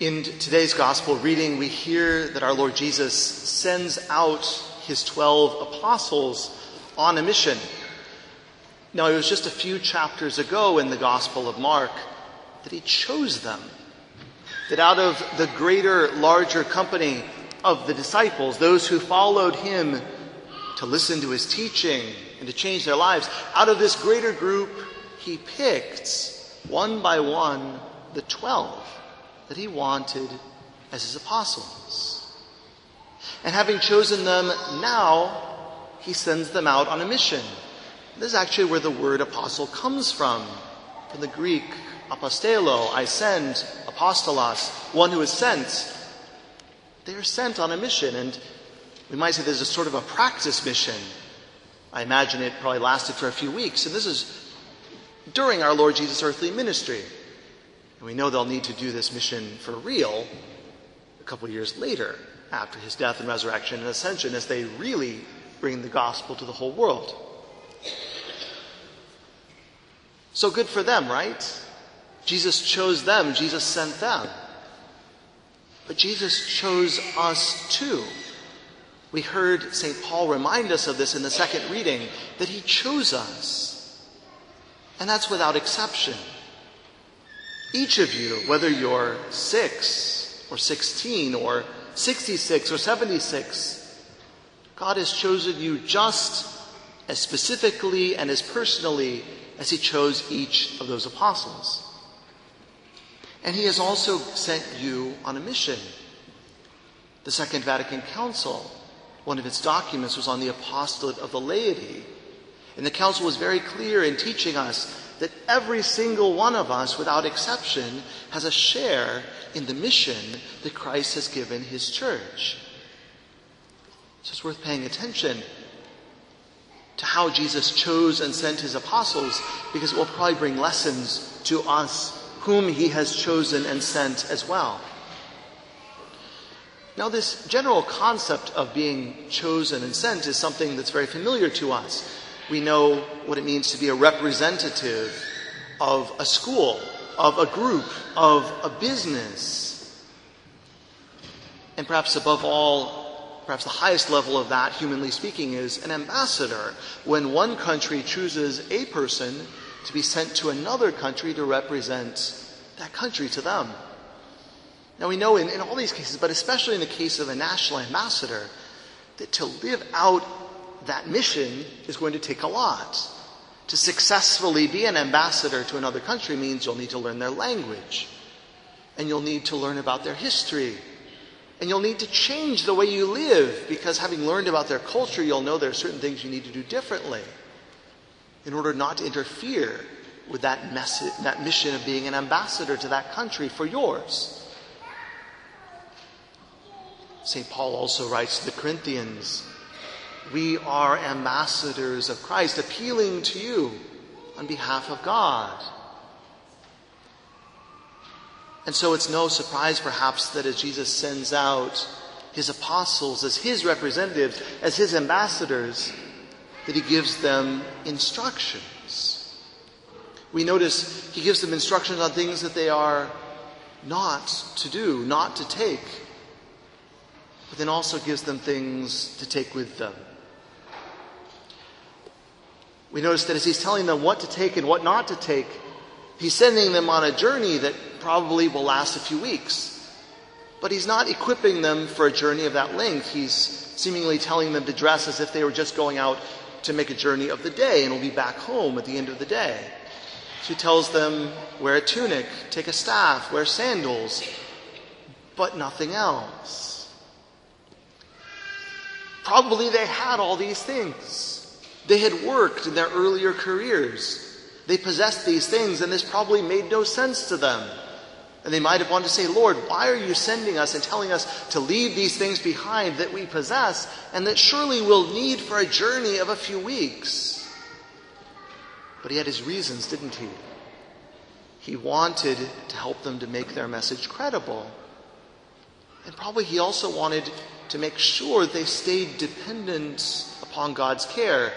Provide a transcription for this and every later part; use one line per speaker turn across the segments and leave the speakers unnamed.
In today's gospel reading, we hear that our Lord Jesus sends out his 12 apostles on a mission. Now, it was just a few chapters ago in the Gospel of Mark that he chose them. That out of the greater, larger company of the disciples, those who followed him to listen to his teaching and to change their lives, out of this greater group, he picked one by one the 12 that he wanted as his apostles. And having chosen them now, he sends them out on a mission. This is actually where the word apostle comes from, from the Greek apostello, I send, apostolos, one who is sent. They are sent on a mission, and we might say there's a sort of a practice mission. I imagine it probably lasted for a few weeks, and this is during our Lord Jesus' earthly ministry. And we know they'll need to do this mission for real a couple years later, after his death and resurrection and ascension, as they really bring the gospel to the whole world. So good for them, right? Jesus chose them, Jesus sent them. But Jesus chose us too. We heard St. Paul remind us of this in the second reading, that he chose us. And that's without exception. Each of you, whether you're six or 16 or 66 or 76, God has chosen you just as specifically and as personally as He chose each of those apostles. And He has also sent you on a mission. The Second Vatican Council, one of its documents was on the apostolate of the laity. And the council was very clear in teaching us that every single one of us, without exception, has a share in the mission that Christ has given his church. So it's worth paying attention to how Jesus chose and sent his apostles because it will probably bring lessons to us whom he has chosen and sent as well. Now, this general concept of being chosen and sent is something that's very familiar to us we know what it means to be a representative of a school, of a group, of a business. And perhaps above all, perhaps the highest level of that, humanly speaking, is an ambassador. When one country chooses a person to be sent to another country to represent that country to them. Now we know in, in all these cases, but especially in the case of a national ambassador, that to live out that mission is going to take a lot. To successfully be an ambassador to another country means you'll need to learn their language, and you'll need to learn about their history, and you'll need to change the way you live because having learned about their culture, you'll know there are certain things you need to do differently in order not to interfere with that, message, that mission of being an ambassador to that country for yours. St. Paul also writes to the Corinthians we are ambassadors of Christ, appealing to you on behalf of God. And so it's no surprise, perhaps, that as Jesus sends out his apostles as his representatives, as his ambassadors, that he gives them instructions. We notice he gives them instructions on things that they are not to do, not to take, but then also gives them things to take with them we notice that as he's telling them what to take and what not to take, he's sending them on a journey that probably will last a few weeks. But he's not equipping them for a journey of that length. He's seemingly telling them to dress as if they were just going out to make a journey of the day and will be back home at the end of the day. She tells them, wear a tunic, take a staff, wear sandals, but nothing else. Probably they had all these things. They had worked in their earlier careers. They possessed these things, and this probably made no sense to them. And they might have wanted to say, Lord, why are you sending us and telling us to leave these things behind that we possess and that surely we'll need for a journey of a few weeks? But he had his reasons, didn't he? He wanted to help them to make their message credible. And probably he also wanted to make sure they stayed dependent upon God's care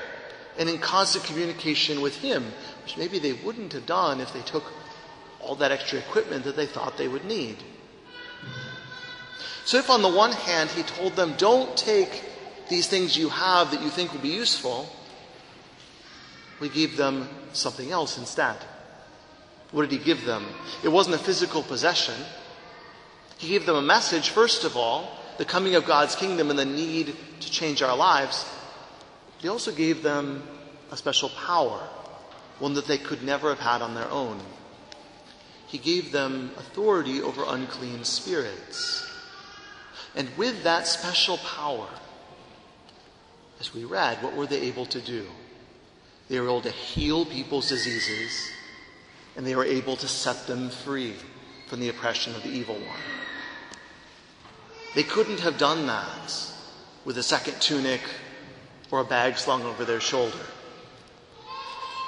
and in constant communication with Him, which maybe they wouldn't have done if they took all that extra equipment that they thought they would need. So, if on the one hand he told them, don't take these things you have that you think will be useful, we gave them something else instead. What did he give them? It wasn't a physical possession. He gave them a message, first of all, the coming of God's kingdom and the need to change our lives. He also gave them a special power, one that they could never have had on their own. He gave them authority over unclean spirits. And with that special power, as we read, what were they able to do? They were able to heal people's diseases, and they were able to set them free from the oppression of the evil one. They couldn't have done that with a second tunic or a bag slung over their shoulder.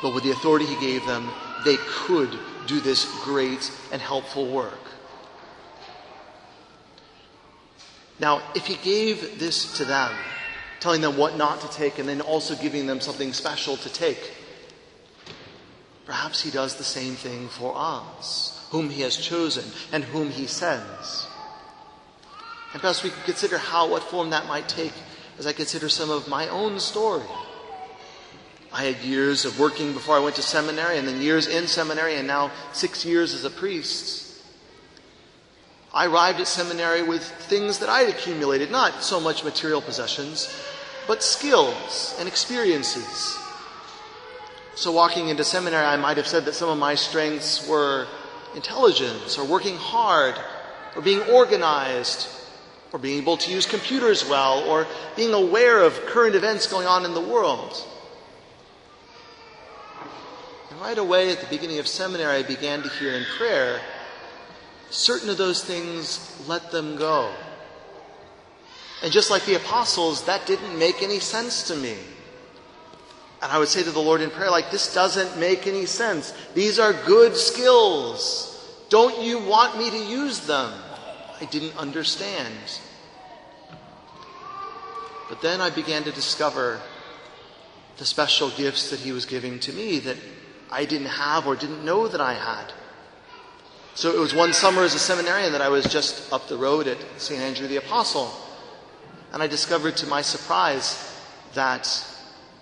But with the authority he gave them, they could do this great and helpful work. Now, if he gave this to them, telling them what not to take, and then also giving them something special to take, perhaps he does the same thing for us, whom he has chosen and whom he sends. And perhaps we could consider how, what form that might take as I consider some of my own story. I had years of working before I went to seminary, and then years in seminary, and now six years as a priest. I arrived at seminary with things that I had accumulated, not so much material possessions, but skills and experiences. So, walking into seminary, I might have said that some of my strengths were intelligence, or working hard, or being organized, or being able to use computers well, or being aware of current events going on in the world. And right away at the beginning of seminary, I began to hear in prayer certain of those things, let them go. And just like the apostles, that didn't make any sense to me. And I would say to the Lord in prayer, like, this doesn't make any sense. These are good skills. Don't you want me to use them? I didn't understand. But then I began to discover the special gifts that He was giving to me that I didn't have or didn't know that I had. So it was one summer as a seminarian that I was just up the road at St. Andrew the Apostle. And I discovered to my surprise that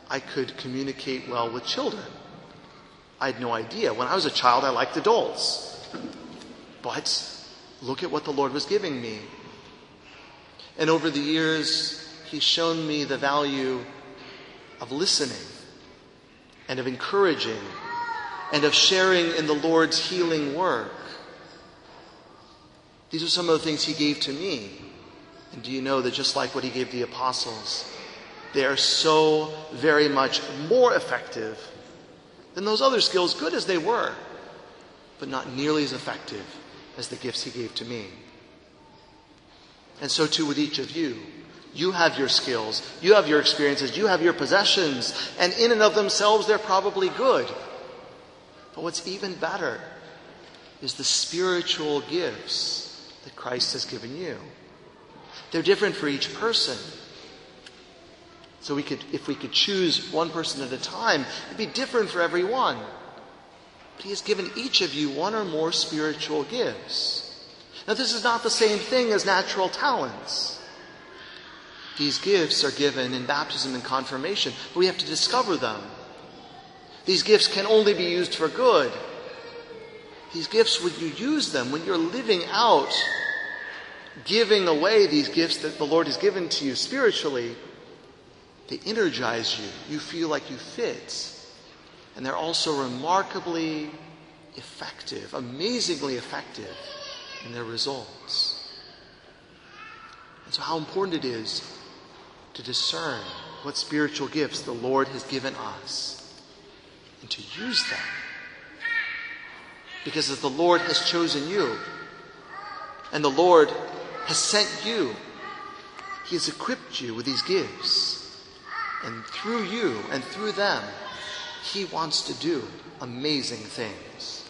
I could communicate well with children. I had no idea. When I was a child, I liked adults. But look at what the Lord was giving me. And over the years, He's shown me the value of listening and of encouraging and of sharing in the Lord's healing work. These are some of the things he gave to me. And do you know that just like what he gave the apostles, they are so very much more effective than those other skills, good as they were, but not nearly as effective as the gifts he gave to me. And so too with each of you. You have your skills, you have your experiences, you have your possessions, and in and of themselves, they're probably good. But what's even better is the spiritual gifts that Christ has given you. They're different for each person. So we could, if we could choose one person at a time, it'd be different for everyone. But he has given each of you one or more spiritual gifts. Now this is not the same thing as natural talents. These gifts are given in baptism and confirmation, but we have to discover them. These gifts can only be used for good. These gifts, when you use them, when you're living out, giving away these gifts that the Lord has given to you spiritually, they energize you. You feel like you fit. And they're also remarkably effective, amazingly effective in their results. And so, how important it is to discern what spiritual gifts the Lord has given us and to use them. Because as the Lord has chosen you, and the Lord has sent you, He has equipped you with these gifts. And through you and through them, He wants to do amazing things.